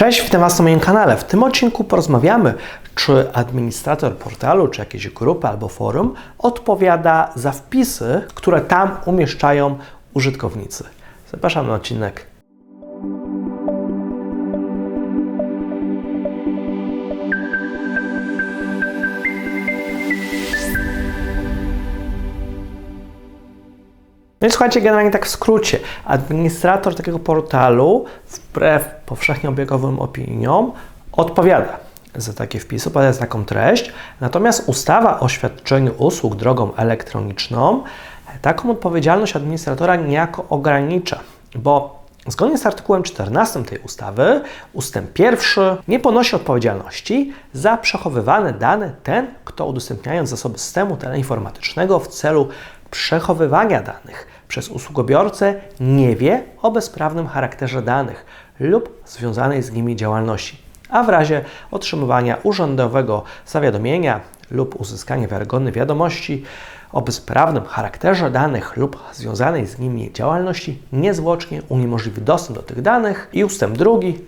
Cześć, witam Was na moim kanale. W tym odcinku porozmawiamy, czy administrator portalu, czy jakiejś grupy albo forum odpowiada za wpisy, które tam umieszczają użytkownicy. Zapraszam na odcinek. No i słuchajcie, generalnie tak w skrócie, administrator takiego portalu, wbrew powszechnie obiegowym opiniom, odpowiada za takie wpisy, odpowiada za taką treść. Natomiast ustawa o świadczeniu usług drogą elektroniczną taką odpowiedzialność administratora niejako ogranicza, bo Zgodnie z artykułem 14 tej ustawy, ustęp pierwszy nie ponosi odpowiedzialności za przechowywane dane ten, kto udostępniając zasoby systemu teleinformatycznego w celu przechowywania danych przez usługobiorcę nie wie o bezprawnym charakterze danych lub związanej z nimi działalności, a w razie otrzymywania urzędowego zawiadomienia lub uzyskania wiarygodnej wiadomości o bezprawnym charakterze danych lub związanej z nimi działalności niezwłocznie uniemożliwi dostęp do tych danych. I ustęp drugi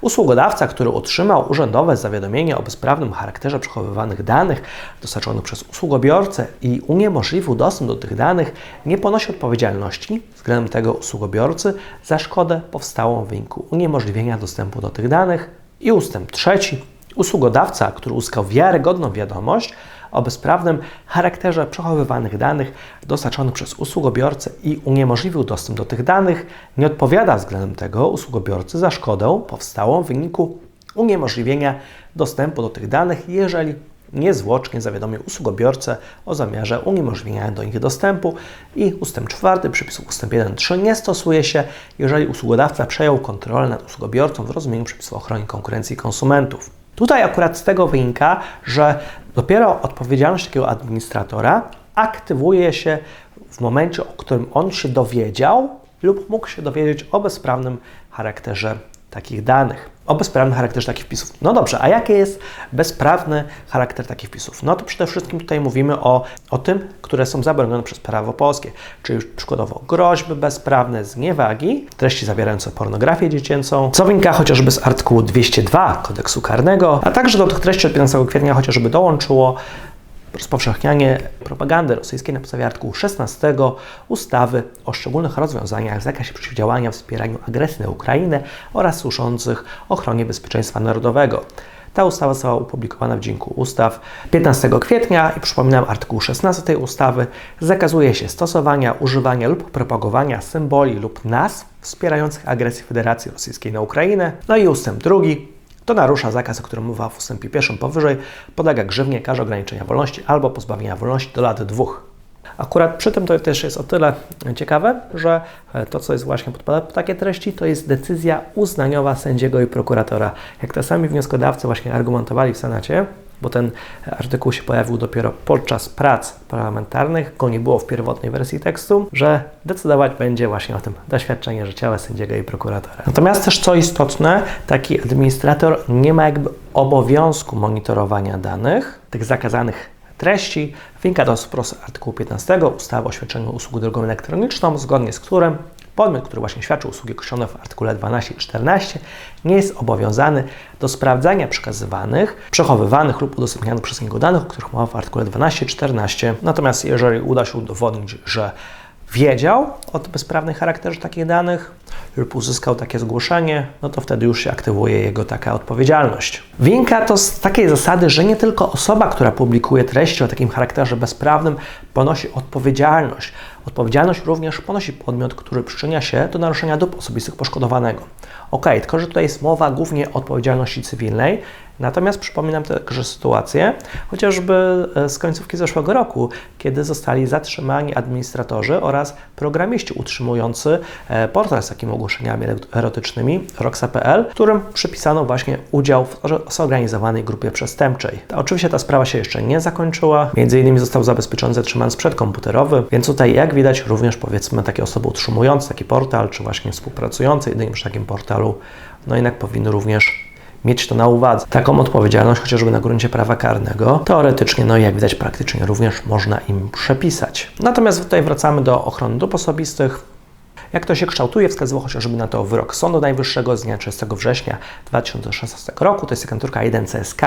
Usługodawca, który otrzymał urzędowe zawiadomienie o bezprawnym charakterze przechowywanych danych dostarczonych przez usługobiorcę i uniemożliwił dostęp do tych danych, nie ponosi odpowiedzialności względem tego usługobiorcy za szkodę powstałą w wyniku uniemożliwienia dostępu do tych danych. I ustęp trzeci. Usługodawca, który uzyskał wiarygodną wiadomość o bezprawnym charakterze przechowywanych danych dostarczonych przez usługobiorcę i uniemożliwił dostęp do tych danych, nie odpowiada względem tego usługobiorcy za szkodę powstałą w wyniku uniemożliwienia dostępu do tych danych, jeżeli niezwłocznie zawiadomił usługobiorcę o zamiarze uniemożliwienia do nich dostępu i ustęp czwarty przepisu ustęp 1.3 nie stosuje się, jeżeli usługodawca przejął kontrolę nad usługobiorcą w rozumieniu przepisów ochrony konkurencji konsumentów. Tutaj akurat z tego wynika, że dopiero odpowiedzialność takiego administratora aktywuje się w momencie, o którym on się dowiedział lub mógł się dowiedzieć o bezprawnym charakterze takich danych, o bezprawnym charakterze takich wpisów. No dobrze, a jaki jest bezprawny charakter takich wpisów? No to przede wszystkim tutaj mówimy o, o tym, które są zabronione przez prawo polskie, czyli przykładowo groźby bezprawne, zniewagi, treści zawierające pornografię dziecięcą, co wynika chociażby z artykułu 202 kodeksu karnego, a także do tych treści od 15 kwietnia chociażby dołączyło rozpowszechnianie propagandy rosyjskiej na podstawie artykułu 16 ustawy o szczególnych rozwiązaniach w zakresie przeciwdziałania wspieraniu agresji na Ukrainę oraz służących ochronie bezpieczeństwa narodowego. Ta ustawa została opublikowana w Dzienniku Ustaw 15 kwietnia i przypominam, artykuł 16 tej ustawy zakazuje się stosowania, używania lub propagowania symboli lub nazw wspierających agresję Federacji Rosyjskiej na Ukrainę. No i ustęp drugi to narusza zakaz, o którym mowa w ustępie pierwszym powyżej, podlega grzywnie, karze ograniczenia wolności albo pozbawienia wolności do lat dwóch. Akurat przy tym to też jest o tyle ciekawe, że to, co jest właśnie podpada pod takie treści, to jest decyzja uznaniowa sędziego i prokuratora. Jak to sami wnioskodawcy właśnie argumentowali w Senacie, bo ten artykuł się pojawił dopiero podczas prac parlamentarnych, go nie było w pierwotnej wersji tekstu, że decydować będzie właśnie o tym doświadczenie życiowe sędziego i prokuratora. Natomiast też co istotne, taki administrator nie ma jakby obowiązku monitorowania danych, tych zakazanych treści. Wynika to z artykułu 15 ustawy o świadczeniu usług drogą elektroniczną, zgodnie z którym Podmiot, który właśnie świadczy usługi określone w artykule 12 i 14, nie jest obowiązany do sprawdzania przekazywanych, przechowywanych lub udostępnianych przez niego danych, o których mowa w artykule 12 i 14. Natomiast jeżeli uda się udowodnić, że wiedział o bezprawnym charakterze takich danych lub uzyskał takie zgłoszenie, no to wtedy już się aktywuje jego taka odpowiedzialność. Wynika to z takiej zasady, że nie tylko osoba, która publikuje treści o takim charakterze bezprawnym, ponosi odpowiedzialność. Odpowiedzialność również ponosi podmiot, który przyczynia się do naruszenia dóbr osobistych poszkodowanego. Ok, tylko że tutaj jest mowa głównie o odpowiedzialności cywilnej, Natomiast przypominam także sytuację, chociażby e, z końcówki zeszłego roku, kiedy zostali zatrzymani administratorzy oraz programiści utrzymujący e, portal z takimi ogłoszeniami erotycznymi Roxa.pl, którym przypisano właśnie udział w zorganizowanej grupie przestępczej. Oczywiście ta sprawa się jeszcze nie zakończyła. Między innymi został zabezpieczony zatrzymany sprzęt komputerowy, więc tutaj jak widać również powiedzmy takie osoby utrzymujące taki portal, czy właśnie współpracujące jedynie przy takim portalu, no jednak powinny również mieć to na uwadze. Taką odpowiedzialność, chociażby na gruncie prawa karnego, teoretycznie, no i jak widać praktycznie również można im przepisać. Natomiast tutaj wracamy do ochrony dóbr osobistych. Jak to się kształtuje, wskazywał chociażby na to wyrok Sądu Najwyższego z dnia 30 września 2016 roku. To jest agenturka 1 CSK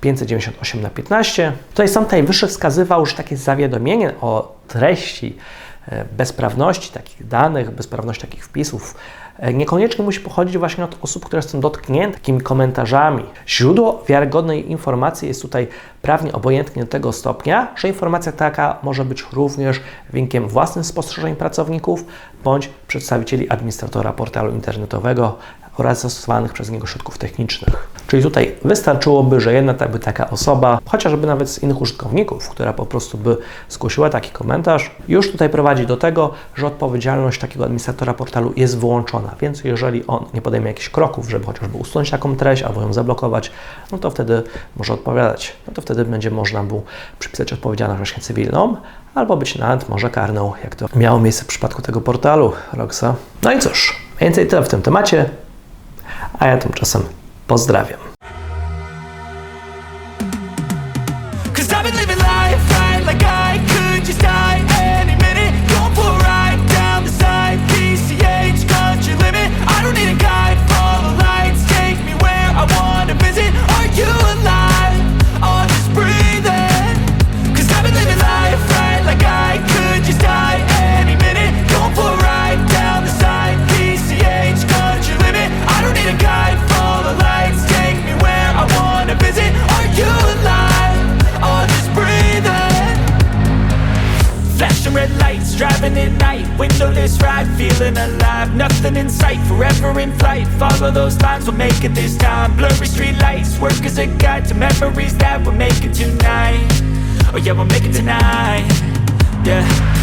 598 na 15. Tutaj Sąd Najwyższy wskazywał, że takie zawiadomienie o treści e, bezprawności takich danych, bezprawności takich wpisów niekoniecznie musi pochodzić właśnie od osób, które są dotknięte takimi komentarzami. Źródło wiarygodnej informacji jest tutaj prawnie obojętnie do tego stopnia, że informacja taka może być również wynikiem własnych spostrzeżeń pracowników bądź przedstawicieli administratora portalu internetowego oraz zastosowanych przez niego środków technicznych. Czyli tutaj wystarczyłoby, że jedna by taka osoba, chociażby nawet z innych użytkowników, która po prostu by zgłosiła taki komentarz, już tutaj prowadzi do tego, że odpowiedzialność takiego administratora portalu jest wyłączona. Więc jeżeli on nie podejmie jakichś kroków, żeby chociażby usunąć taką treść albo ją zablokować, no to wtedy może odpowiadać. No to wtedy będzie można mu przypisać odpowiedzialność właśnie cywilną, albo być nawet może karną, jak to miało miejsce w przypadku tego portalu Roxa. No i cóż, więcej tyle w tym temacie, a ja tymczasem pozdrawiam. Nothing in sight, forever in flight. Follow those lines, we'll make it this time. Blurry street lights, work as a guide To memories that we're making tonight. Oh yeah, we'll make it tonight. Yeah